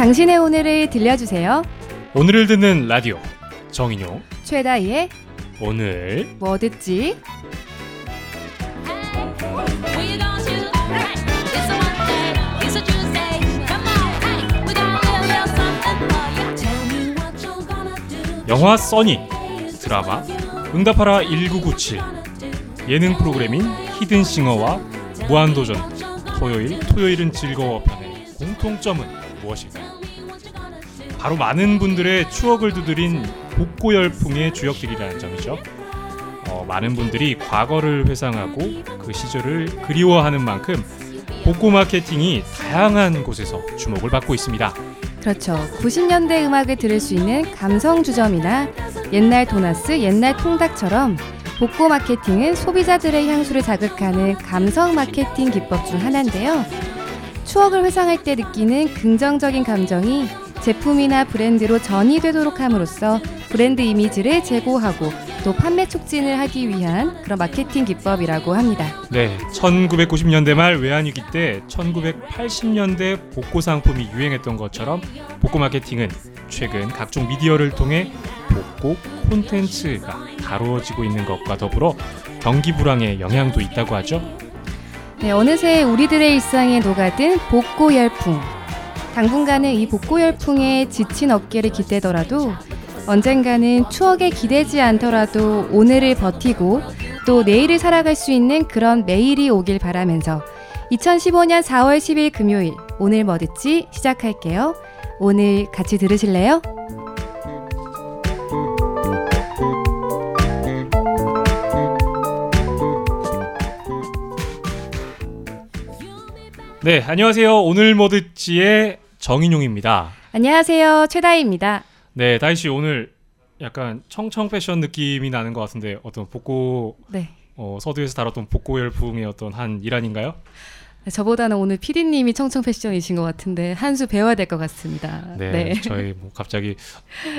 당신의 오늘을 들려주세요. 오늘을 듣는 라디오 정인용 최다희의 오늘 뭐 듣지? 영화 써니 드라마 응답하라 1997 예능 프로그램인 히든싱어와 무한도전 토요일 토요일은 즐거워 편의 공통점은 무엇일까요? 바로 많은 분들의 추억을 두드린 복고 열풍의 주역들이라는 점이죠. 어, 많은 분들이 과거를 회상하고 그 시절을 그리워하는 만큼 복고 마케팅이 다양한 곳에서 주목을 받고 있습니다. 그렇죠. 90년대 음악을 들을 수 있는 감성 주점이나 옛날 도나스, 옛날 통닭처럼 복고 마케팅은 소비자들의 향수를 자극하는 감성 마케팅 기법 중 하나인데요. 추억을 회상할 때 느끼는 긍정적인 감정이 제품이나 브랜드로 전이 되도록 함으로써 브랜드 이미지를 제고하고 또 판매 촉진을 하기 위한 그런 마케팅 기법이라고 합니다. 네, 1990년대 말 외환위기 때 1980년대 복고 상품이 유행했던 것처럼 복고 마케팅은 최근 각종 미디어를 통해 복고 콘텐츠가 다루어지고 있는 것과 더불어 경기 불황에 영향도 있다고 하죠. 네, 어느새 우리들의 일상에 녹아든 복고 열풍. 당분간은 이 복고 열풍에 지친 어깨를 기대더라도 언젠가는 추억에 기대지 않더라도 오늘을 버티고 또 내일을 살아갈 수 있는 그런 매일이 오길 바라면서 2015년 4월 10일 금요일 오늘 뭐 듣지 시작할게요. 오늘 같이 들으실래요? 네, 안녕하세요. 오늘 뭐 듣지의 정인용입니다. 안녕하세요. 최다희입니다. 네, 다희 씨 오늘 약간 청청 패션 느낌이 나는 것 같은데 어떤 복고 네. 어, 서두에서 다뤘던 복고 열풍의 어떤 한 일환인가요? 저보다는 오늘 PD님이 청청 패션이신 것 같은데 한 수 배워야 될 것 같습니다. 네, 저희 뭐 갑자기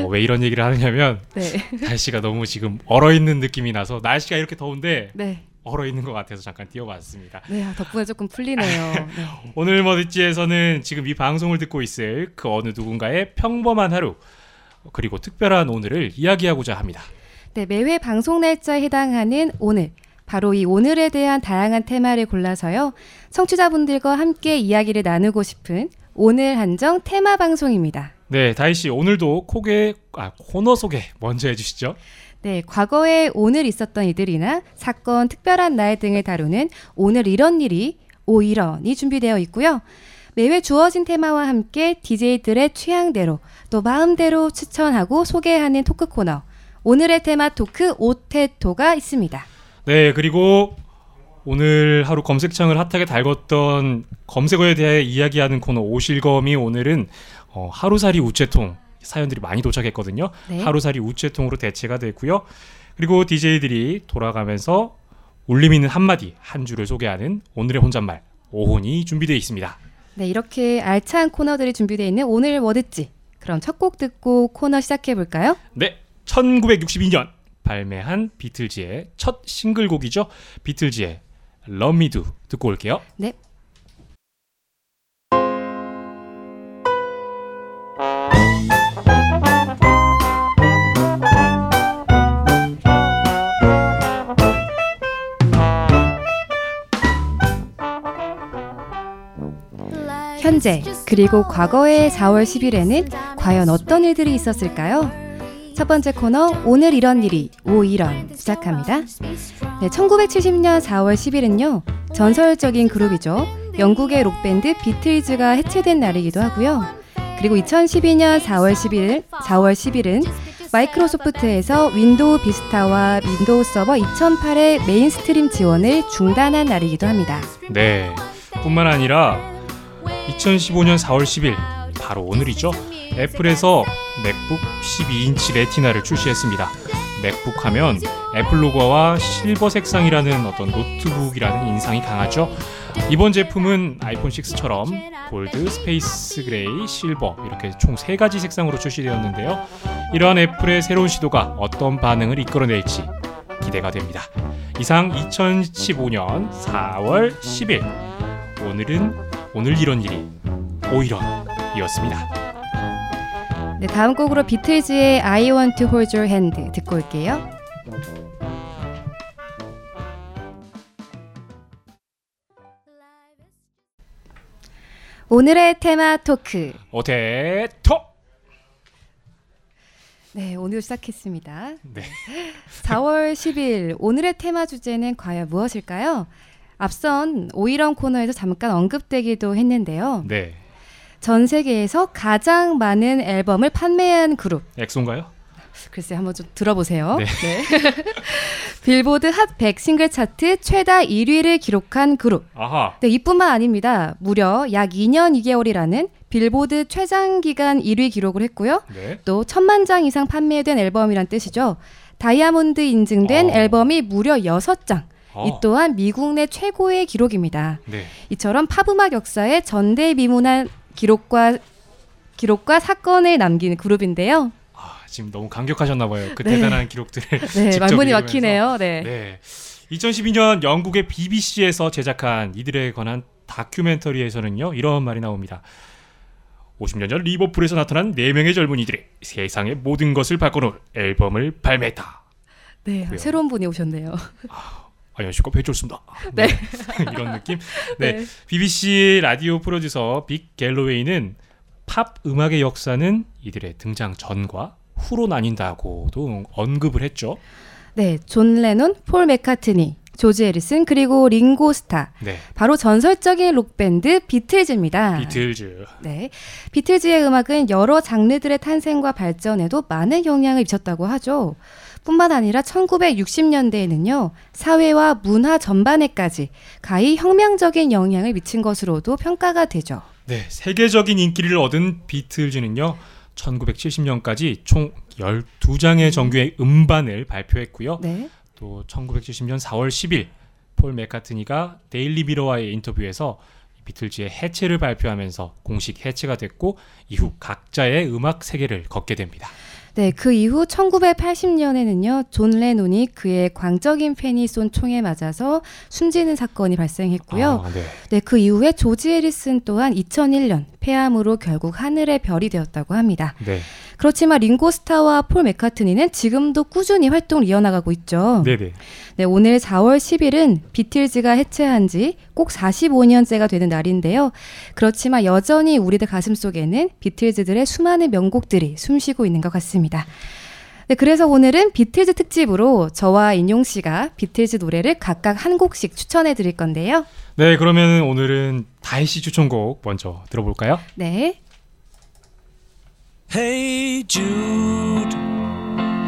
어, 왜 이런 얘기를 하느냐면 네. 날씨가 너무 지금 얼어 있는 느낌이 나서 날씨가 이렇게 더운데 네. 얼어 있는 것 같아서 잠깐 띄워봤습니다. 네, 아, 덕분에 조금 풀리네요. 네. 오늘 머디지에서는 지금 이 방송을 듣고 있을 그 어느 누군가의 평범한 하루 그리고 특별한 오늘을 이야기하고자 합니다. 네, 매회 방송 날짜에 해당하는 오늘 바로 이 오늘에 대한 다양한 테마를 골라서요. 청취자분들과 함께 이야기를 나누고 싶은 오늘 한정 테마 방송입니다. 네, 다희 씨 오늘도 코게 아, 코너 소개 먼저 해주시죠. 네, 과거에 오늘 있었던 일들이나 사건, 특별한 날 등을 다루는 오늘 이런 일이 오 이런이 준비되어 있고요. 매회 주어진 테마와 함께 DJ들의 취향대로 또 마음대로 추천하고 소개하는 토크 코너 오늘의 테마 토크 오테토가 있습니다. 네, 그리고 오늘 하루 검색창을 핫하게 달궜던 검색어에 대해 이야기하는 코너 오실검이 오늘은 어, 하루살이 우체통 사연들이 많이 도착했거든요. 네. 하루살이 우체통으로 대체가 됐고요. 그리고 DJ들이 돌아가면서 울림 있는 한마디 한 줄을 소개하는 오늘의 혼잣말 오혼이 준비되어 있습니다. 네, 이렇게 알찬 코너들이 준비되어 있는 오늘 뭐 듣지? 그럼 첫 곡 듣고 코너 시작해 볼까요? 네, 1962년 발매한 비틀즈의 첫 싱글곡이죠. 비틀즈의 Love Me Do 듣고 올게요. 네. 현재 그리고 과거의 4월 10일에는 과연 어떤 일들이 있었을까요? 첫 번째 코너 오늘 이런 일이 오 이런 시작합니다. 네, 1970년 4월 10일은요 전설적인 그룹이죠 영국의 록밴드 비틀즈가 해체된 날이기도 하고요. 그리고 2012년 4월 11일 4월 10일은 마이크로소프트에서 윈도우 비스타와 윈도우 서버 2008의 mainstream 지원을 중단한 날이기도 합니다. 네, 뿐만 아니라 2015년 4월 10일 바로 오늘이죠. 애플에서 맥북 12인치 레티나를 출시했습니다. 맥북 하면 애플 로고와 실버 색상이라는 어떤 노트북이라는 인상이 강하죠. 이번 제품은 아이폰 6처럼 골드, Space Gray, 실버 이렇게 총 세 가지 색상으로 출시되었는데요. 이러한 애플의 새로운 시도가 어떤 반응을 이끌어낼지 기대가 됩니다. 이상 2015년 4월 10일 오늘은 오늘 이런 일이 오이런이었습니다. 네, 다음 곡으로 비틀즈의 I Want to Hold Your Hand 듣고 올게요. 오늘의 테마 토크. 오테토. 네, 오늘 시작했습니다. 네. 4월 10일 오늘의 테마 주제는 과연 무엇일까요? 앞선 오이런 코너에서 잠깐 언급되기도 했는데요. 네. 전 세계에서 가장 많은 앨범을 판매한 그룹. 엑소인가요? 글쎄 한번 좀 들어보세요. 네. 네. 빌보드 핫 100 싱글 차트 최다 1위를 기록한 그룹. 아하. 네, 이뿐만 아닙니다. 무려 약 2년 2개월이라는 빌보드 최장 기간 1위 기록을 했고요. 네. 또 천만 장 이상 판매된 앨범이란 뜻이죠. 다이아몬드 인증된 어. 앨범이 무려 6장. 어. 이 또한 미국 내 최고의 기록입니다. 네. 이처럼 팝음악 역사에 전대미문한 기록과 기록과 사건을 남긴 그룹인데요. 아, 지금 너무 감격하셨나 봐요. 그 네. 대단한 기록들을 네, 직접 말문이. 막히네요. 네. 네. 2012년 영국의 BBC에서 제작한 이들에 관한 다큐멘터리에서는요. 이런 말이 나옵니다. 50년 전 리버풀에서 나타난 4명의 젊은이들이 세상의 모든 것을 바꿔놓을 앨범을 발매했다. 네, 그래요. 새로운 분이 오셨네요. 아 연 씨가 배줬습니다. 네. 이런 느낌. 네. BBC 라디오 프로듀서 빅 갤로웨이는 팝 음악의 역사는 이들의 등장 전과 후로 나뉜다고도 언급을 했죠. 네, 존 레논, 폴 맥카트니, 조지 해리슨 그리고 링고 스타. 네. 바로 전설적인 록 밴드 비틀즈입니다. 비틀즈. 네. 비틀즈의 음악은 여러 장르들의 탄생과 발전에도 많은 영향을 미쳤다고 하죠. 뿐만 아니라 1960년대에는요, 사회와 문화 전반에까지 가히 혁명적인 영향을 미친 것으로도 평가가 되죠. 네, 세계적인 인기를 얻은 비틀즈는요. 1970년까지 총 12장의 정규의 음반을 발표했고요. 네. 또 1970년 4월 10일 폴 맥카트니가 데일리 미러와의 인터뷰에서 비틀즈의 해체를 발표하면서 공식 해체가 됐고 이후 각자의 음악 세계를 걷게 됩니다. 네, 그 이후 1980년에는요, 존 레논이 그의 광적인 팬이 쏜 총에 맞아서 숨지는 사건이 발생했고요. 아, 네. 네, 그 이후에 조지 해리슨 또한 2001년 폐암으로 결국 하늘의 별이 되었다고 합니다. 네. 그렇지만 링고 스타와 폴 맥카트니는 지금도 꾸준히 활동을 이어나가고 있죠. 네, 네. 네, 오늘 4월 10일은 비틀즈가 해체한 지꼭 45년째가 되는 날인데요. 그렇지만 여전히 우리들 가슴 속에는 비틀즈들의 수많은 명곡들이 숨쉬고 있는 것 같습니다. 네, 그래서 오늘은 비틀즈 특집으로 저와 인용 씨가 비틀즈 노래를 각각 한 곡씩 추천해 드릴 건데요. 네, 그러면 오늘은 다혜 씨 추천곡 먼저 들어볼까요? 네. Hey Jude,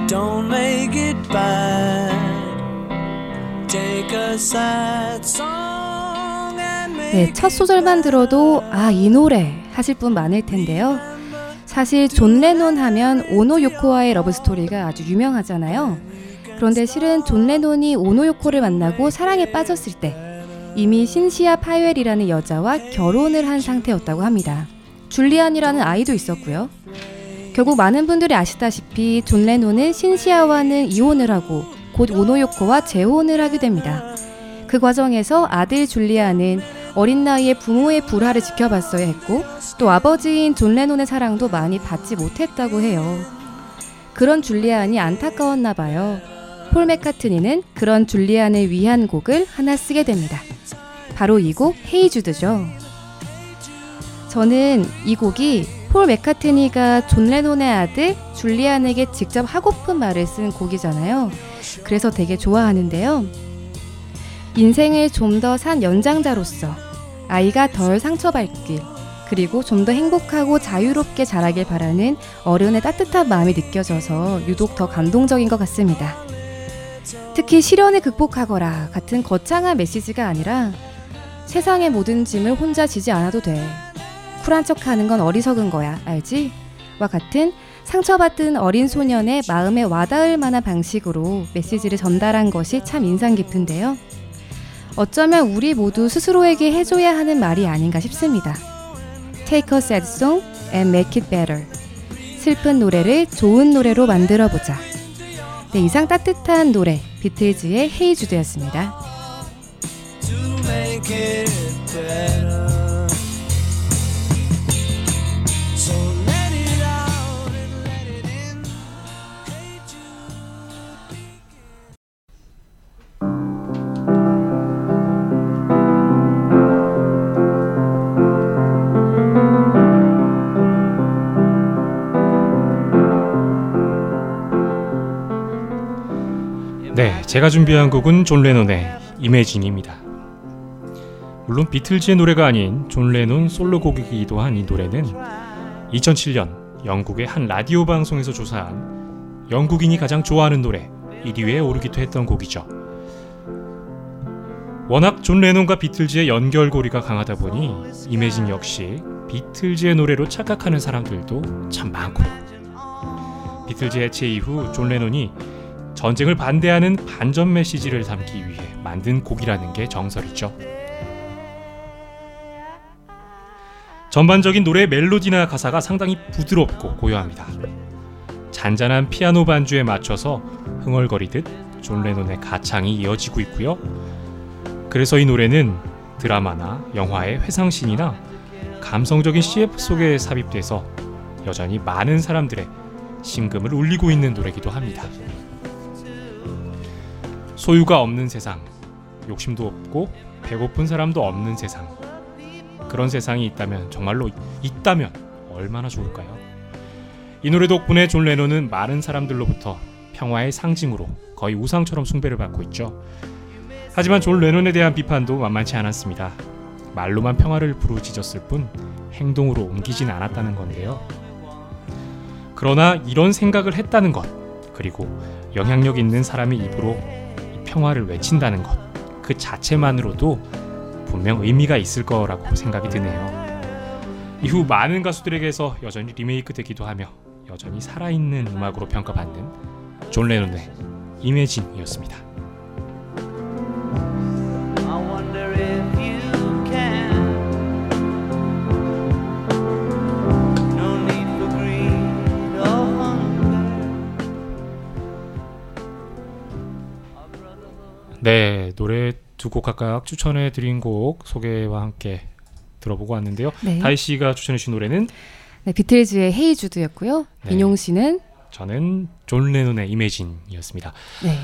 don't make it bad. Take a sad song 네, 첫 소절만 들어도 아, 이 노래 하실 분 많을 텐데요. 사실 존 레논 하면 오노 요코와의 러브 스토리가 아주 유명하잖아요. 그런데 실은 존 레논이 오노 요코를 만나고 사랑에 빠졌을 때 이미 신시아 파웰이라는 여자와 결혼을 한 상태였다고 합니다. 줄리안이라는 아이도 있었고요. 결국 많은 분들이 아시다시피 존 레논은 신시아와는 이혼을 하고 곧 오노 요코와 재혼을 하게 됩니다. 그 과정에서 아들 줄리안은 어린 나이에 부모의 불화를 지켜봤어야 했고 또 아버지인 존 레논의 사랑도 많이 받지 못했다고 해요. 그런 줄리안이 안타까웠나 봐요. 폴 맥카트니는 그런 줄리안을 위한 곡을 하나 쓰게 됩니다. 바로 이 곡 Hey Jude죠. 저는 이 곡이 폴 맥카트니가 존 레논의 아들 줄리안에게 직접 하고픈 말을 쓴 곡이잖아요. 그래서 되게 좋아하는데요. 인생을 좀 더 산 연장자로서 아이가 덜 상처받길 그리고 좀 더 행복하고 자유롭게 자라길 바라는 어른의 따뜻한 마음이 느껴져서 유독 더 감동적인 것 같습니다. 특히 시련을 극복하거라 같은 거창한 메시지가 아니라 세상의 모든 짐을 혼자 지지 않아도 돼. 쿨한 척 하는 건 어리석은 거야. 알지? 와 같은 상처받은 어린 소년의 마음에 와닿을 만한 방식으로 메시지를 전달한 것이 참 인상 깊은데요. 어쩌면 우리 모두 스스로에게 해줘야 하는 말이 아닌가 싶습니다. Take a sad song and make it better. 슬픈 노래를 좋은 노래로 만들어 보자. 네, 이상 따뜻한 노래 비틀즈의 헤이주드였습니다. 제가 준비한 곡은 존 레논의 Imagine입니다. 물론 비틀즈의 노래가 아닌 존 레논 솔로곡이기도 한 이 노래는 2007년 영국의 한 라디오 방송에서 조사한 영국인이 가장 좋아하는 노래 1위에 오르기도 했던 곡이죠. 워낙 존 레논과 비틀즈의 연결고리가 강하다 보니 Imagine 역시 비틀즈의 노래로 착각하는 사람들도 참 많고요. 비틀즈 해체 이후 존 레논이 전쟁을 반대하는 반전 메시지를 담기 위해 만든 곡이라는 게 정설이죠. 전반적인 노래의 멜로디나 가사가 상당히 부드럽고 고요합니다. 잔잔한 피아노 반주에 맞춰서 흥얼거리듯 존 레논의 가창이 이어지고 있고요. 그래서 이 노래는 드라마나 영화의 회상신이나 감성적인 CF 속에 삽입돼서 여전히 많은 사람들의 심금을 울리고 있는 노래기도 합니다. 소유가 없는 세상, 욕심도 없고 배고픈 사람도 없는 세상. 그런 세상이 있다면 정말로 있다면 얼마나 좋을까요? 이 노래 덕분에 존 레논은 많은 사람들로부터 평화의 상징으로 거의 우상처럼 숭배를 받고 있죠. 하지만 존 레논에 대한 비판도 만만치 않았습니다. 말로만 평화를 부르짖었을 뿐 행동으로 옮기진 않았다는 건데요. 그러나 이런 생각을 했다는 것, 그리고 영향력 있는 사람의 입으로 이 평화를 외친다는 것, 그 자체만으로도 분명 의미가 있을 거라고 생각이 드네요. 이후 많은 가수들에게서 여전히 리메이크 되기도 하며 여전히 살아있는 음악으로 평가받는 존 레논의 이매진이었습니다. 네, 노래 두 곡 각각 추천해 드린 곡 소개와 함께 들어보고 왔는데요. 네. 다희 씨가 추천해 주신 노래는 네, 비틀즈의 헤이 주드였고요. 네. 인용 씨는 저는 존 레논의 Imagine이었습니다. 네.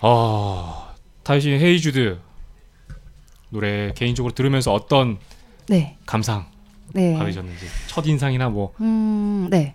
어, 다희 씨 Hey Jude 노래 개인적으로 들으면서 어떤 네. 감상 네. 받으셨는지 첫 인상이나 뭐 음, 네.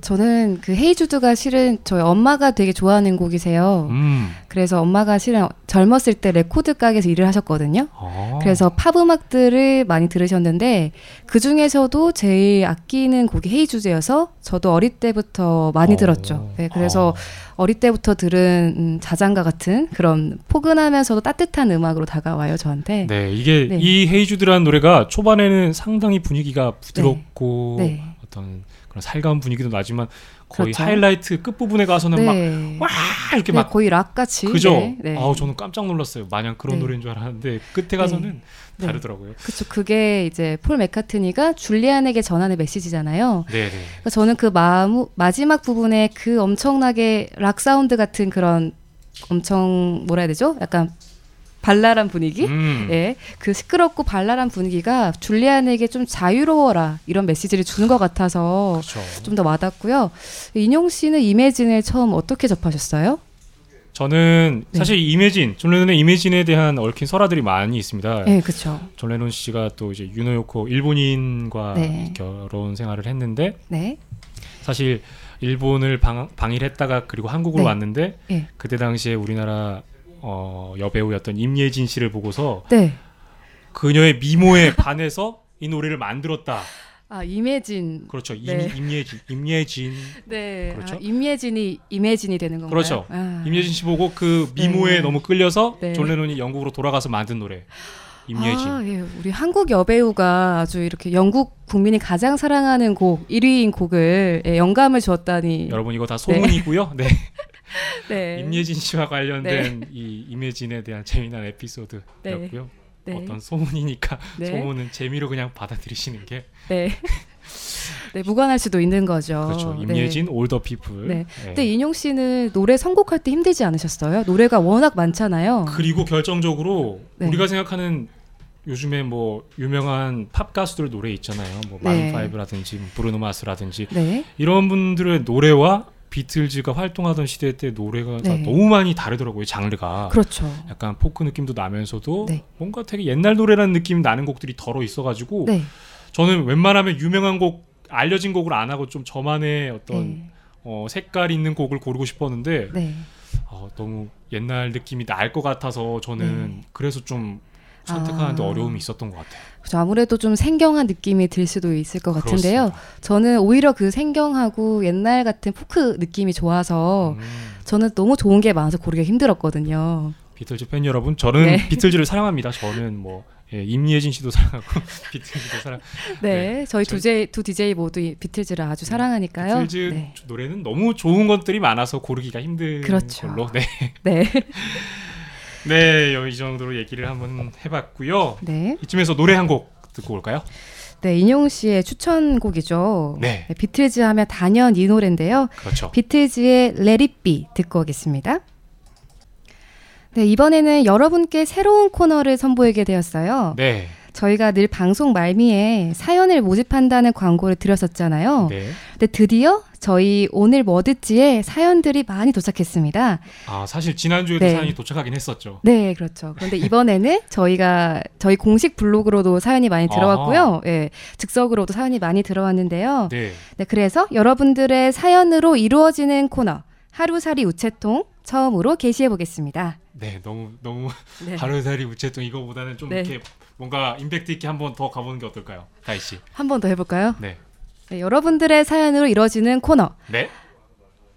저는 그 Hey Jude가 실은 저희 엄마가 되게 좋아하는 곡이세요. 음. 그래서 엄마가 실은 젊었을 때 레코드 가게에서 일을 하셨거든요. 어. 그래서 팝 음악들을 많이 들으셨는데 그 중에서도 제일 아끼는 곡이 헤이 주드여서 저도 어릴 때부터 많이 어. 들었죠. 네, 그래서 어. 어릴 때부터 들은 음, 자장가 같은 그런 포근하면서도 따뜻한 음악으로 다가와요 저한테. 네, 이게 네. 이 헤이주드라는 노래가 초반에는 상당히 분위기가 부드럽고 네. 어떤 그런 살가운 분위기도 나지만 거의 그렇죠. 하이라이트 끝 부분에 가서는 막 네. 와 이렇게 네, 막 거의 락 같이. 그죠? 네, 네. 아우 저는 깜짝 놀랐어요. 마냥 그런 네. 노래인 줄 알았는데 끝에 가서는 네. 다르더라고요. 그쵸. 그게 이제 폴 맥카트니가 줄리안에게 전하는 메시지잖아요. 네, 네. 그래서 저는 그 마무, 마지막 부분에 그 엄청나게 락 사운드 같은 그런 엄청 뭐라 해야 되죠? 약간 발랄한 분위기? 음. 예, 그 시끄럽고 발랄한 분위기가 줄리안에게 좀 자유로워라 이런 메시지를 주는 것 같아서 그렇죠. 좀더 와닿고요. 인용 씨는 Imagine을 처음 어떻게 접하셨어요? 저는 네. 사실 Imagine 존 레논의 Imagine에 대한 얽힌 설화들이 많이 있습니다. 네, 그렇죠. 존 레논 씨가 또 이제 오노 요코 일본인과 네. 결혼 생활을 했는데 네, 사실 일본을 방, 방일했다가 그리고 한국으로 네. 왔는데 예. 그때 당시에 우리나라 어, 여배우였던 임예진 씨를 보고서 네. 그녀의 미모에 반해서 이 노래를 만들었다. 아 Imagine. 그렇죠. 임, 네. 임예진, 임예진, 네. 그렇죠. 아, 임예진이 Imagine이 되는 건가요? 그렇죠. 아. 임예진 씨 보고 그 미모에 네. 너무 끌려서 네. 존 레논이 영국으로 돌아가서 만든 노래. 임예진. 아, 예. 우리 한국 여배우가 아주 이렇게 영국 국민이 가장 사랑하는 곡 1위인 곡을 예, 영감을 주었다니. 여러분 이거 다 소문이고요. 네. 네. 임예진 씨와 관련된 이 임예진에 대한 재미난 에피소드였고요. 네. 어떤 소문이니까 네. 소문은 재미로 그냥 받아들이시는 게 네. 네, 무관할 수도 있는 거죠. 그렇죠. 네. 임예진 all the people. 네. 근데 인용 씨는 노래 선곡할 때 힘들지 않으셨어요? 노래가 워낙 많잖아요. 그리고 결정적으로 네. 우리가 생각하는 요즘에 뭐 유명한 팝 가수들 노래 있잖아요. 뭐 네. 마룬5라든지 브루노 마스라든지 네. 이런 분들의 노래와 비틀즈가 활동하던 시대 때 노래가 다 네. 너무 많이 다르더라고요. 장르가. 그렇죠. 약간 포크 느낌도 나면서도 네. 뭔가 되게 옛날 노래라는 느낌 나는 곡들이 더러 있어가지고 네. 저는 웬만하면 유명한 곡 알려진 곡을 안 하고 좀 저만의 어떤 네. 어, 색깔 있는 곡을 고르고 싶었는데 네. 어, 너무 옛날 느낌이 날 것 같아서 저는 네. 그래서 좀 선택하는데 아. 어려움이 있었던 것 같아요. 그죠. 아무래도 좀 생경한 느낌이 들 수도 있을 것 같은데요. 그렇습니다. 저는 오히려 그 생경하고 옛날 같은 포크 느낌이 좋아서 음, 저는 너무 좋은 게 많아서 고르기가 힘들었거든요. 비틀즈 팬 여러분, 저는 네. 비틀즈를 사랑합니다. 저는 뭐 예, 임예진 씨도 사랑하고 비틀즈도 사랑. 네, 네, 저희 저- 두, 제, 두 DJ 모두 이 비틀즈를 아주 사랑하니까요. 비틀즈 네. 노래는 너무 좋은 것들이 많아서 고르기가 힘든 그렇죠. 걸로. 네, 네. 네, 이 정도로 얘기를 한번 해봤고요. 네. 이쯤에서 노래 한 곡 듣고 올까요? 네, 인용 씨의 추천곡이죠. 네. 비틀즈 하면 단연 이 노래인데요. 그렇죠. 비틀즈의 Let It Be 듣고 오겠습니다. 네, 이번에는 여러분께 새로운 코너를 선보이게 되었어요. 네, 저희가 늘 방송 말미에 사연을 모집한다는 광고를 드렸었잖아요. 네. 근데 드디어 저희 오늘 뭐 듣지에 사연들이 많이 도착했습니다. 아 사실 지난주에도 네. 사연이 도착하긴 했었죠. 네, 그렇죠. 그런데 이번에는 저희가 저희 공식 블로그로도 사연이 많이 들어왔고요. 예, 즉석으로도 사연이 많이 들어왔는데요. 네, 네, 그래서 여러분들의 사연으로 이루어지는 코너 하루살이 우체통 처음으로 게시해 보겠습니다. 네, 너무 너무 네. 하루살이 우체통 이거보다는 좀 네. 이렇게 뭔가 임팩트 있게 한 번 더 가보는 게 어떨까요, 다희 씨? 한 번 더 해볼까요? 네, 네, 여러분들의 사연으로 이루어지는 코너 네.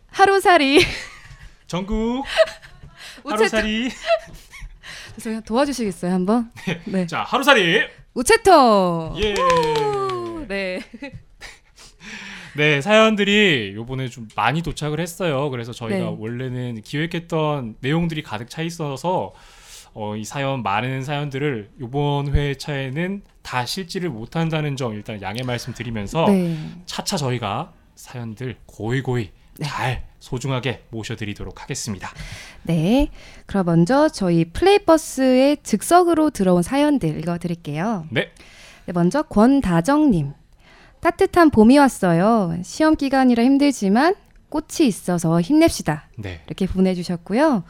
하루살이 전국 하루살이. 죄송해요. 도와주시겠어요 한번? 네. 자, 하루살이. 우체통. 예. 우, 네. 네, 사연들이 요번에 좀 많이 도착을 했어요. 그래서 저희가 네. 원래는 기획했던 내용들이 가득 차 있어서 어, 이 사연 많은 사연들을 요번 회차에는 다 실지를 못한다는 점 일단 양해 말씀드리면서 네. 차차 저희가 사연들 고이 고이 네. 잘 소중하게 모셔드리도록 하겠습니다. 네. 그럼 먼저 저희 플레이버스의 즉석으로 들어온 사연들 읽어드릴게요. 네, 네, 먼저 권다정님. 따뜻한 봄이 왔어요. 시험 기간이라 힘들지만 꽃이 있어서 힘냅시다. 네, 이렇게 보내주셨고요.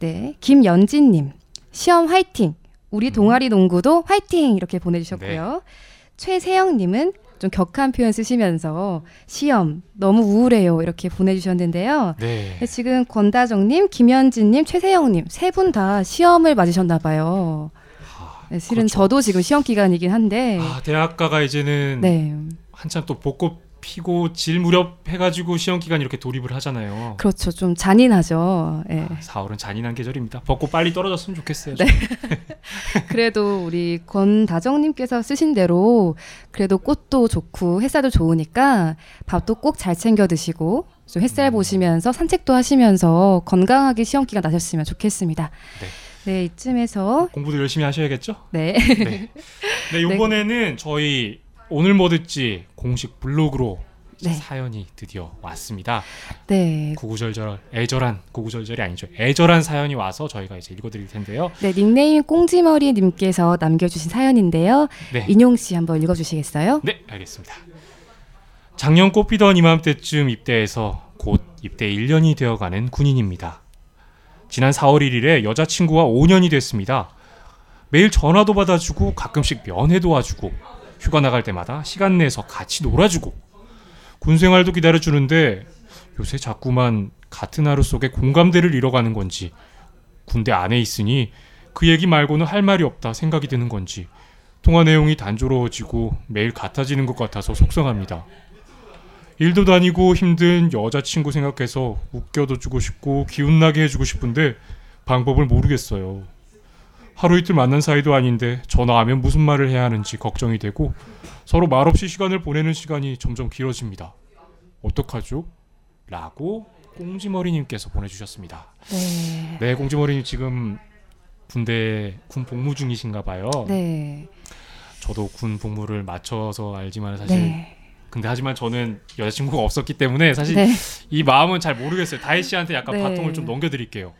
네, 김연진님. 시험 화이팅. 우리 음. 동아리 농구도 화이팅. 이렇게 보내주셨고요. 네. 최세영님은 좀 격한 표현 쓰시면서 시험 너무 우울해요. 이렇게 보내주셨는데요. 네. 네, 지금 권다정님, 김현진님, 최세영님 세 분 다 시험을 맞으셨나 봐요. 아, 네, 실은 그렇죠. 저도 지금 시험 기간이긴 한데, 아, 대학가가 이제는 네, 한참 또 벚꽃 피고 질 무렵 해가지고 시험 기간 이렇게 돌입을 하잖아요. 그렇죠. 좀 잔인하죠. 예. 4월은 잔인한 계절입니다. 벚꽃 빨리 떨어졌으면 좋겠어요. 네. 그래도 우리 권다정님께서 쓰신 대로 그래도 꽃도 좋고 햇살도 좋으니까 밥도 꼭 잘 챙겨 드시고 좀 햇살 음. 보시면서 산책도 하시면서 건강하게 시험 기간 나셨으면 좋겠습니다. 네, 이쯤에서 공부도 열심히 하셔야겠죠? 네, 네. 네, 이번에는 저희 오늘 뭐 듣지 공식 블로그로 네. 사연이 드디어 왔습니다. 네, 구구절절 애절한 구구절절이 아니죠. 애절한 사연이 와서 저희가 이제 읽어드릴 텐데요. 네 닉네임 꽁지머리님께서 남겨주신 사연인데요. 네, 인용 씨 한번 읽어주시겠어요? 네 알겠습니다. 작년 꽃피던 이맘때쯤 입대해서 곧 입대 1년이 되어가는 군인입니다. 지난 4월 1일에 여자친구와 5년이 됐습니다. 매일 전화도 받아주고 가끔씩 면회도 와주고 휴가 나갈 때마다 시간 내서 같이 놀아주고 군 생활도 기다려주는데 요새 자꾸만 같은 하루 속에 공감대를 잃어가는 건지 군대 안에 있으니 그 얘기 말고는 할 말이 없다 생각이 드는 건지 통화 내용이 단조로워지고 매일 같아지는 것 같아서 속상합니다. 일도 다니고 힘든 여자친구 생각해서 웃겨도 주고 싶고 기운나게 해주고 싶은데 방법을 모르겠어요. 하루 이틀 만난 사이도 아닌데 전화하면 무슨 말을 해야 하는지 걱정이 되고 서로 말없이 시간을 보내는 시간이 점점 길어집니다. 어떡하죠? 라고 꽁지머리님께서 보내주셨습니다. 네, 네, 꽁지머리님 지금 군대 군 복무 중이신가 봐요. 네, 저도 군 복무를 맞춰서 알지만 사실 네, 근데 하지만 저는 여자친구가 없었기 때문에 사실 네. 이 마음은 잘 모르겠어요. 다혜 씨한테 약간 네. 바통을 좀 넘겨드릴게요.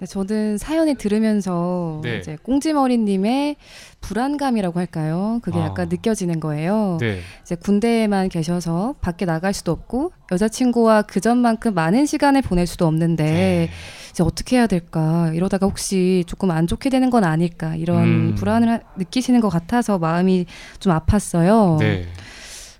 네, 저는 사연을 들으면서 네. 이제 꽁지머리님의 불안감이라고 할까요? 그게 아. 약간 느껴지는 거예요. 네, 이제 군대에만 계셔서 밖에 나갈 수도 없고 여자친구와 그 전만큼 많은 시간을 보낼 수도 없는데 네. 이제 어떻게 해야 될까 이러다가 혹시 조금 안 좋게 되는 건 아닐까 이런 음. 불안을 하- 느끼시는 것 같아서 마음이 좀 아팠어요.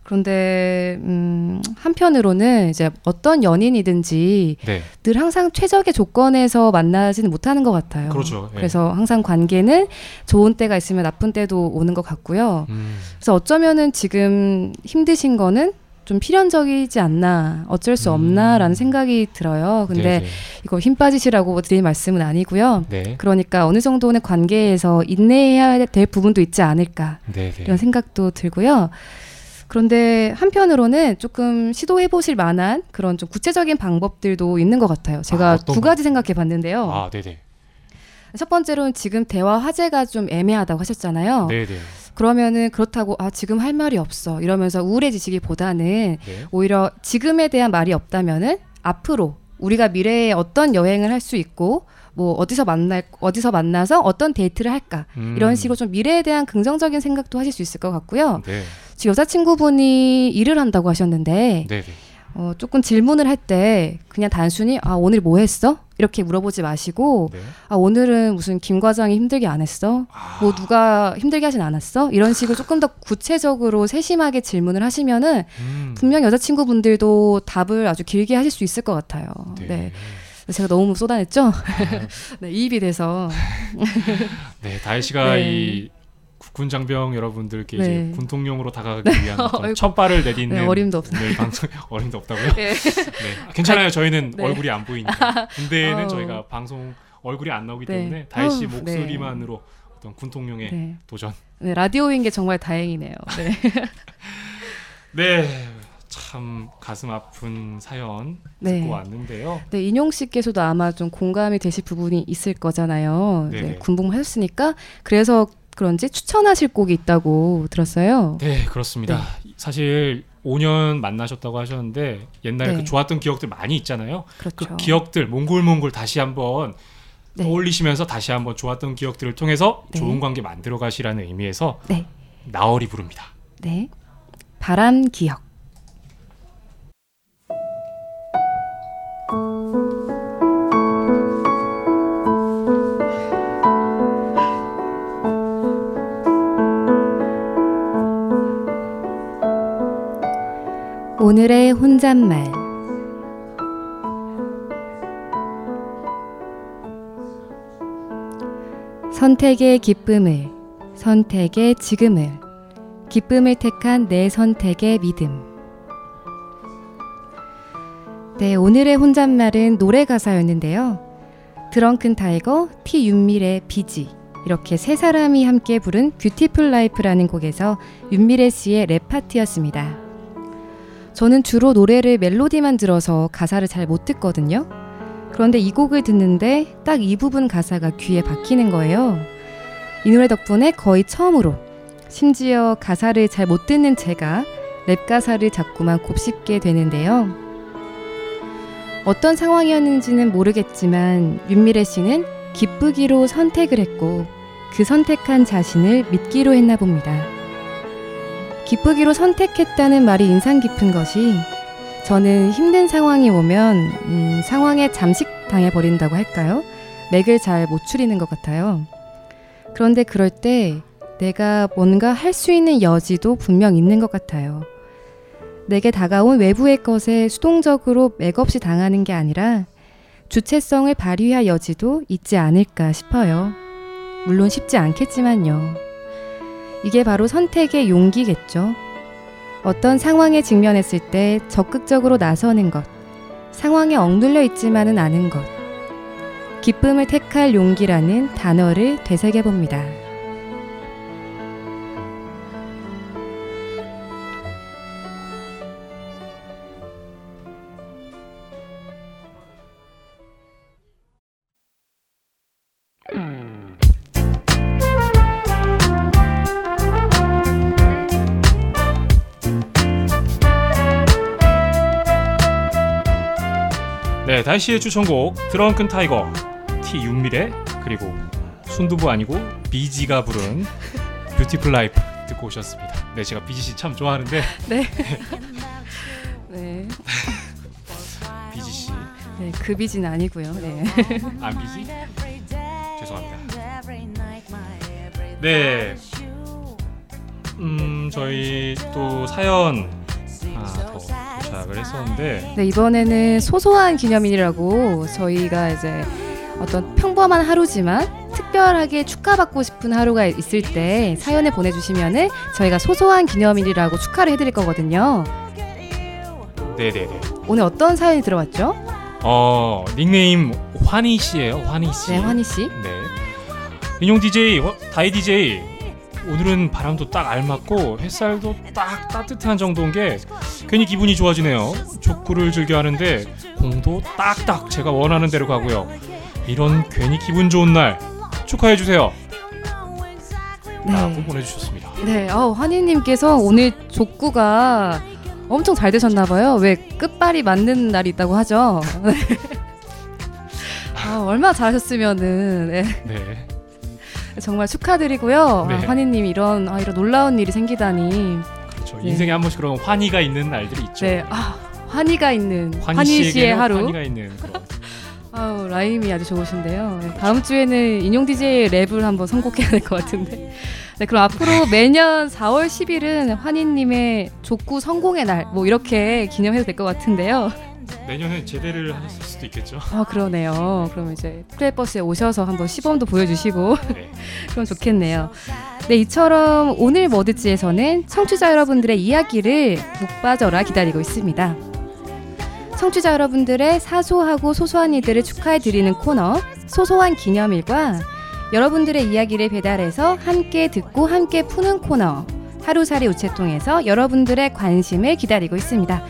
네, 그런데 음, 한편으로는 이제 어떤 연인이든지 네. 늘 항상 최적의 조건에서 만나지는 못하는 것 같아요. 그렇죠. 예. 그래서 항상 관계는 좋은 때가 있으면 나쁜 때도 오는 것 같고요. 음, 그래서 어쩌면은 지금 힘드신 거는 좀 필연적이지 않나, 어쩔 수 음. 없나라는 생각이 들어요. 근데 네, 이거 힘 빠지시라고 드릴 말씀은 아니고요. 네. 네. 그러니까 어느 정도는 관계에서 인내해야 될 부분도 있지 않을까 네, 네. 이런 생각도 들고요. 그런데 한편으로는 조금 시도해 보실 만한 그런 좀 구체적인 방법들도 있는 것 같아요. 제가 아, 두 가지 생각해 봤는데요. 아, 네, 네. 첫 번째로는 지금 대화 화제가 좀 애매하다고 하셨잖아요. 네, 네. 그러면은 그렇다고 아 지금 할 말이 없어 이러면서 우울해지시기보다는 네. 오히려 지금에 대한 말이 없다면은 앞으로 우리가 미래에 어떤 여행을 할 수 있고 뭐 어디서 만날 어디서 만나서 어떤 데이트를 할까 음. 이런 식으로 좀 미래에 대한 긍정적인 생각도 하실 수 있을 것 같고요. 네. 지금 여자친구분이 일을 한다고 하셨는데 네, 네. 어, 조금 질문을 할 때 그냥 단순히 아 오늘 뭐 했어 이렇게 물어보지 마시고 네. 아 오늘은 무슨 김 과장이 힘들게 안 했어 아, 뭐 누가 힘들게 하진 않았어 이런 식으로 조금 더 구체적으로 세심하게 질문을 하시면은 음. 분명 여자친구분들도 답을 아주 길게 하실 수 있을 것 같아요. 네. 제가 너무 쏟아냈죠? 네, 이입이 돼서. 네, 다혜 씨가 네. 이 국군 장병 여러분들께 네. 이제 군통령으로 다가가기 위한 어떤. 첫 발을 내딛는 네, 어림도 없어요. 오늘 방송 어림도 없다고요? 네. 네. 아, 괜찮아요. 저희는 네. 얼굴이 안 보이니까. 군대에는 아우. 저희가 방송 얼굴이 안 나오기 네. 때문에 다혜 씨 아우, 목소리만으로 어떤 군통령의 네. 도전. 네, 라디오인 게 정말 다행이네요. 네. 네. 참 가슴 아픈 사연 네. 듣고 왔는데요. 네, 인용 씨께서도 아마 좀 공감이 되실 부분이 있을 거잖아요. 네, 네네. 군복무 하셨으니까 그래서 그런지 추천하실 곡이 있다고 들었어요. 네, 그렇습니다. 사실 5년 만나셨다고 하셨는데 옛날에 네. 그 좋았던 기억들 많이 있잖아요. 그렇죠. 그 기억들 몽골몽골 다시 한번 네. 떠올리시면서 다시 한번 좋았던 기억들을 통해서 네. 좋은 관계 만들어 가시라는 의미에서 네. 나얼이 부릅니다. 네. 바람 기억. 오늘의 혼잣말 선택의 기쁨을 선택의 지금을 기쁨을 택한 내 선택의 믿음. 네, 오늘의 혼잣말은 노래 가사였는데요. 드렁큰 타이거, 티 윤미래, 비지 이렇게 세 사람이 함께 부른 Beautiful Life라는 곡에서 윤미래 씨의 랩 파트였습니다. 저는 주로 노래를 멜로디만 들어서 가사를 잘 못 듣거든요. 그런데 이 곡을 듣는데 딱 이 부분 가사가 귀에 박히는 거예요. 이 노래 덕분에 거의 처음으로 심지어 가사를 잘 못 듣는 제가 랩 가사를 자꾸만 곱씹게 되는데요. 어떤 상황이었는지는 모르겠지만 윤미래 씨는 기쁘기로 선택을 했고 그 선택한 자신을 믿기로 했나 봅니다. 기쁘기로 선택했다는 말이 인상 깊은 것이 저는 힘든 상황이 오면 음, 상황에 잠식당해 버린다고 할까요? 맥을 잘 못 추리는 것 같아요. 그런데 그럴 때 내가 뭔가 할 수 있는 여지도 분명 있는 것 같아요. 내게 다가온 외부의 것에 수동적으로 맥없이 당하는 게 아니라 주체성을 발휘할 여지도 있지 않을까 싶어요. 물론 쉽지 않겠지만요. 이게 바로 선택의 용기겠죠. 어떤 상황에 직면했을 때 적극적으로 나서는 것, 상황에 억눌려 있지만은 않은 것, 기쁨을 택할 용기라는 단어를 되새겨 봅니다. 다혜 씨의 추천곡 드렁큰 타이거 티 윤미래 그리고 순두부 아니고 비지가 부른 Beautiful Life 듣고 오셨습니다. 네, 제가 비지 씨 참 좋아하는데 네. 네. 비지 씨안 네, 그 비진 아니고요. 네. 비지? 죄송합니다. 네. 음, 참 저희 또 사연 도착을 했었는데 네, 이번에는 소소한 기념일이라고 저희가 이제 어떤 평범한 하루지만 특별하게 축하받고 싶은 하루가 있을 때 사연을 보내주시면은 저희가 소소한 기념일이라고 축하를 해드릴 거거든요. 네네네. 오늘 어떤 사연이 들어왔죠? 어 닉네임 환희 씨예요. 환희 씨. 네, 환희 씨. 네. 인용 DJ, 어, 다이 DJ. 오늘은 바람도 딱 알맞고 햇살도 딱 따뜻한 정도인 게 괜히 기분이 좋아지네요. 족구를 즐겨 하는데 공도 딱딱 제가 원하는 대로 가고요. 이런 괜히 기분 좋은 날 축하해 주세요. 라고 네. 보내주셨습니다. 네, 어, 환희님께서 오늘 족구가 엄청 잘 되셨나봐요. 왜 끝발이 맞는 날이 있다고 하죠. 아, 얼마나 잘하셨으면은 네, 네. 정말 축하드리고요. 네. 아, 환희님 이런 아, 이런 놀라운 일이 생기다니. 그렇죠. 네. 인생에 한 번씩 그런 환희가 있는 날들이 있죠. 네, 아, 환희가 있는 환희 씨의 하루. 환희가 있는. 아우 라임이 아주 좋으신데요. 네, 다음 주에는 인용 DJ 랩을 한번 선곡해야 될 것 같은데. 네, 그럼 앞으로 매년 4월 10일은 환희님의 족구 성공의 날, 뭐 이렇게 기념해도 될 것 같은데요. 내년에 제대를 하셨을 수도 있겠죠. 아 그러네요. 그럼 이제 플레이버스에 오셔서 한번 시범도 보여주시고 네. 그럼 좋겠네요. 네, 이처럼 오늘 뭐 듣지에서는 청취자 여러분들의 이야기를 목 빠져라 기다리고 있습니다. 청취자 여러분들의 사소하고 소소한 일들을 축하해 드리는 코너 소소한 기념일과 여러분들의 이야기를 배달해서 함께 듣고 함께 푸는 코너 하루살이 우체통에서 여러분들의 관심을 기다리고 있습니다.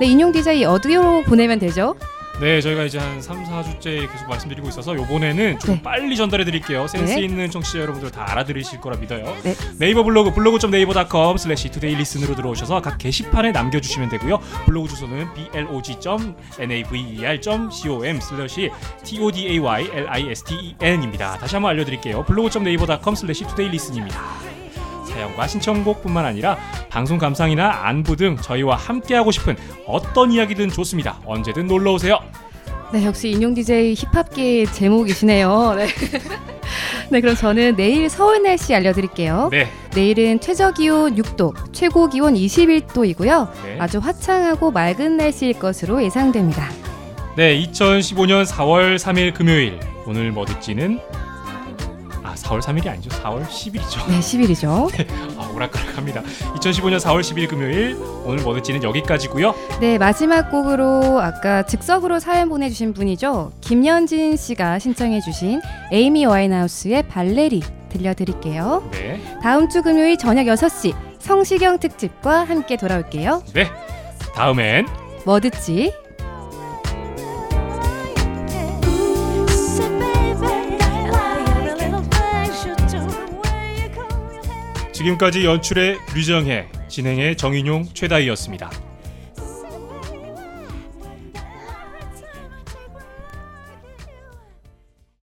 네, 인용 DJ 어디로 보내면 되죠? 네, 저희가 이제 한 3, 4주째 계속 말씀드리고 있어서 요번에는 좀 네. 빨리 전달해 드릴게요. 센스 네. 있는 청취자 여러분들 다 알아들으실 거라 믿어요. 네. 네이버 블로그 blog.naver.com slash todaylisten으로 들어오셔서 각 게시판에 남겨 주시면 되고요. 블로그 주소는 blog.naver.com slash todaylisten입니다. 다시 한번 알려 드릴게요. blog.naver.com slash todaylisten입니다. 사연과 신청곡뿐만 아니라 방송 감상이나 안부 등 저희와 함께하고 싶은 어떤 이야기든 좋습니다. 언제든 놀러 오세요. 네, 역시 인용 DJ 힙합계의 제목이시네요. 네. 네, 그럼 저는 내일 서울 날씨 알려드릴게요. 네, 내일은 최저 기온 6도, 최고 기온 21도이고요. 네. 아주 화창하고 맑은 날씨일 것으로 예상됩니다. 네, 2015년 4월 3일 금요일 오늘 뭐 듣지는 아 4월 3일이 아니죠 4월 10일이죠 네, 10일이죠. 아 오락가락합니다 2015년 4월 10일 금요일 오늘 뭐 듣지는 여기까지고요 네, 마지막 곡으로 아까 즉석으로 사연 보내주신 분이죠. 김연진 씨가 신청해주신 에이미 와인하우스의 발레리 들려드릴게요. 네, 다음 주 금요일 저녁 6시 성시경 특집과 함께 돌아올게요. 네 다음엔 뭐 듣지? 지금까지 연출의 류정혜 진행의 정인용 최다희였습니다